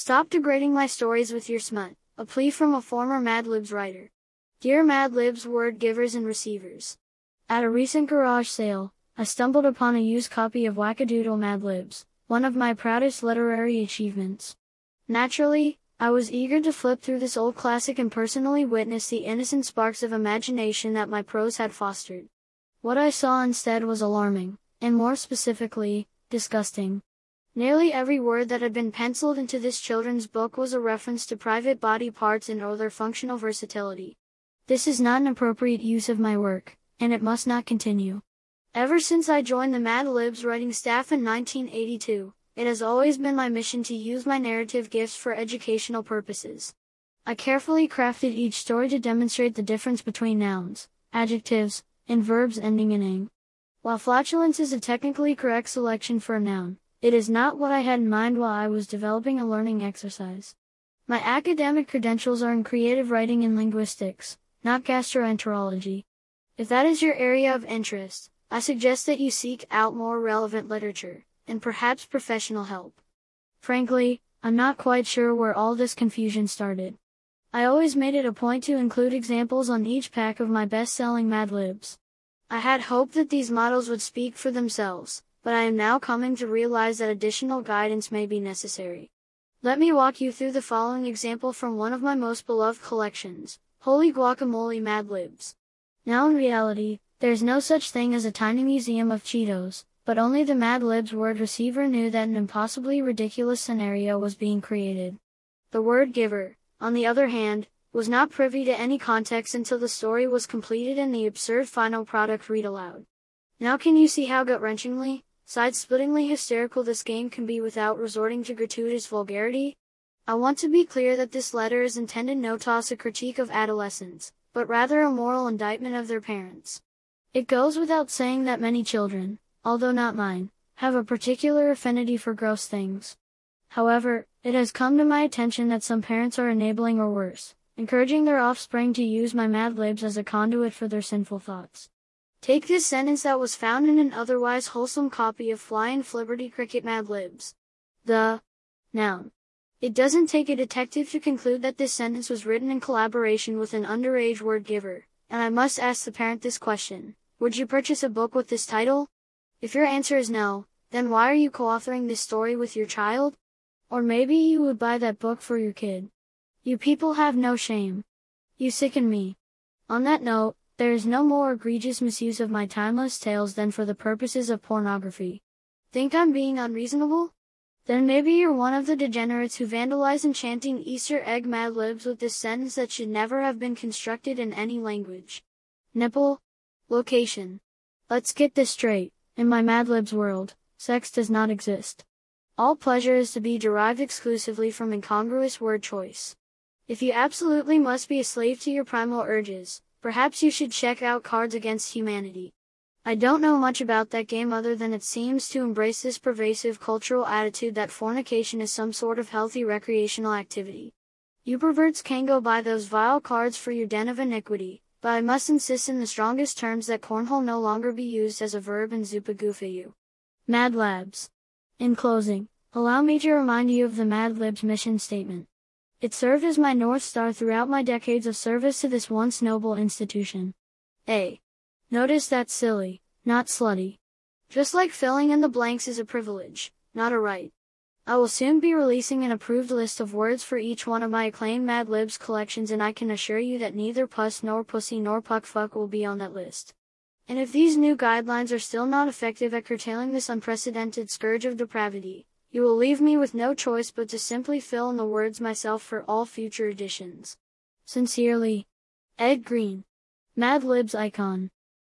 Stop degrading my stories with your smut, a plea from a former Mad Libs writer. Dear Mad Libs word givers and receivers. At a recent garage sale, I stumbled upon a used copy of Wackadoodle Mad Libs, one of my proudest literary achievements. Naturally, I was eager to flip through this old classic and personally witness the innocent sparks of imagination that my prose had fostered. What I saw instead was alarming, and more specifically, disgusting. Nearly every word that had been penciled into this children's book was a reference to private body parts and or their functional versatility. This is not an appropriate use of my work, and it must not continue. Ever since I joined the Mad Libs writing staff in 1982, it has always been my mission to use my narrative gifts for educational purposes. I carefully crafted each story to demonstrate the difference between nouns, adjectives, and verbs ending in ing. While flatulence is a technically correct selection for a noun, it is not what I had in mind while I was developing a learning exercise. My academic credentials are in creative writing and linguistics, not gastroenterology. If that is your area of interest, I suggest that you seek out more relevant literature, and perhaps professional help. Frankly, I'm not quite sure where all this confusion started. I always made it a point to include examples on each pack of my best-selling Mad Libs. I had hoped that these models would speak for themselves, but I am now coming to realize that additional guidance may be necessary. Let me walk you through the following example from one of my most beloved collections, Holy Guacamole Mad Libs. Now in reality, there's no such thing as a tiny museum of Cheetos, but only the Mad Libs word receiver knew that an impossibly ridiculous scenario was being created. The word giver, on the other hand, was not privy to any context until the story was completed and the absurd final product read aloud. Now can you see how gut-wrenchingly, side-splittingly hysterical this game can be without resorting to gratuitous vulgarity? I want to be clear that this letter is intended no toss a critique of adolescents, but rather a moral indictment of their parents. It goes without saying that many children, although not mine, have a particular affinity for gross things. However, it has come to my attention that some parents are enabling or worse, encouraging their offspring to use my Mad Libs as a conduit for their sinful thoughts. Take this sentence that was found in an otherwise wholesome copy of Flying Flibberty Cricket Mad Libs. The noun. It doesn't take a detective to conclude that this sentence was written in collaboration with an underage word giver, and I must ask the parent this question. Would you purchase a book with this title? If your answer is no, then why are you co-authoring this story with your child? Or maybe you would buy that book for your kid. You people have no shame. You sicken me. On that note, there is no more egregious misuse of my timeless tales than for the purposes of pornography. Think I'm being unreasonable? Then maybe you're one of the degenerates who vandalize enchanting Easter egg mad libs with this sentence that should never have been constructed in any language. Nipple, Location. Let's get this straight. In my Mad Libs world, sex does not exist. All pleasure is to be derived exclusively from incongruous word choice. If you absolutely must be a slave to your primal urges, perhaps you should check out Cards Against Humanity. I don't know much about that game other than it seems to embrace this pervasive cultural attitude that fornication is some sort of healthy recreational activity. You perverts can go buy those vile cards for your den of iniquity, but I must insist in the strongest terms that cornhole no longer be used as a verb in Zupagufayu. Mad Libs. In closing, allow me to remind you of the Mad Libs mission statement. It served as my North Star throughout my decades of service to this once noble institution. A. Notice that's silly, not slutty. Just like filling in the blanks is a privilege, not a right. I will soon be releasing an approved list of words for each one of my acclaimed Mad Libs collections and I can assure you that neither puss nor pussy nor puck fuck will be on that list. And if these new guidelines are still not effective at curtailing this unprecedented scourge of depravity, you will leave me with no choice but to simply fill in the words myself for all future editions. Sincerely, Ed Green. Mad Libs Icon.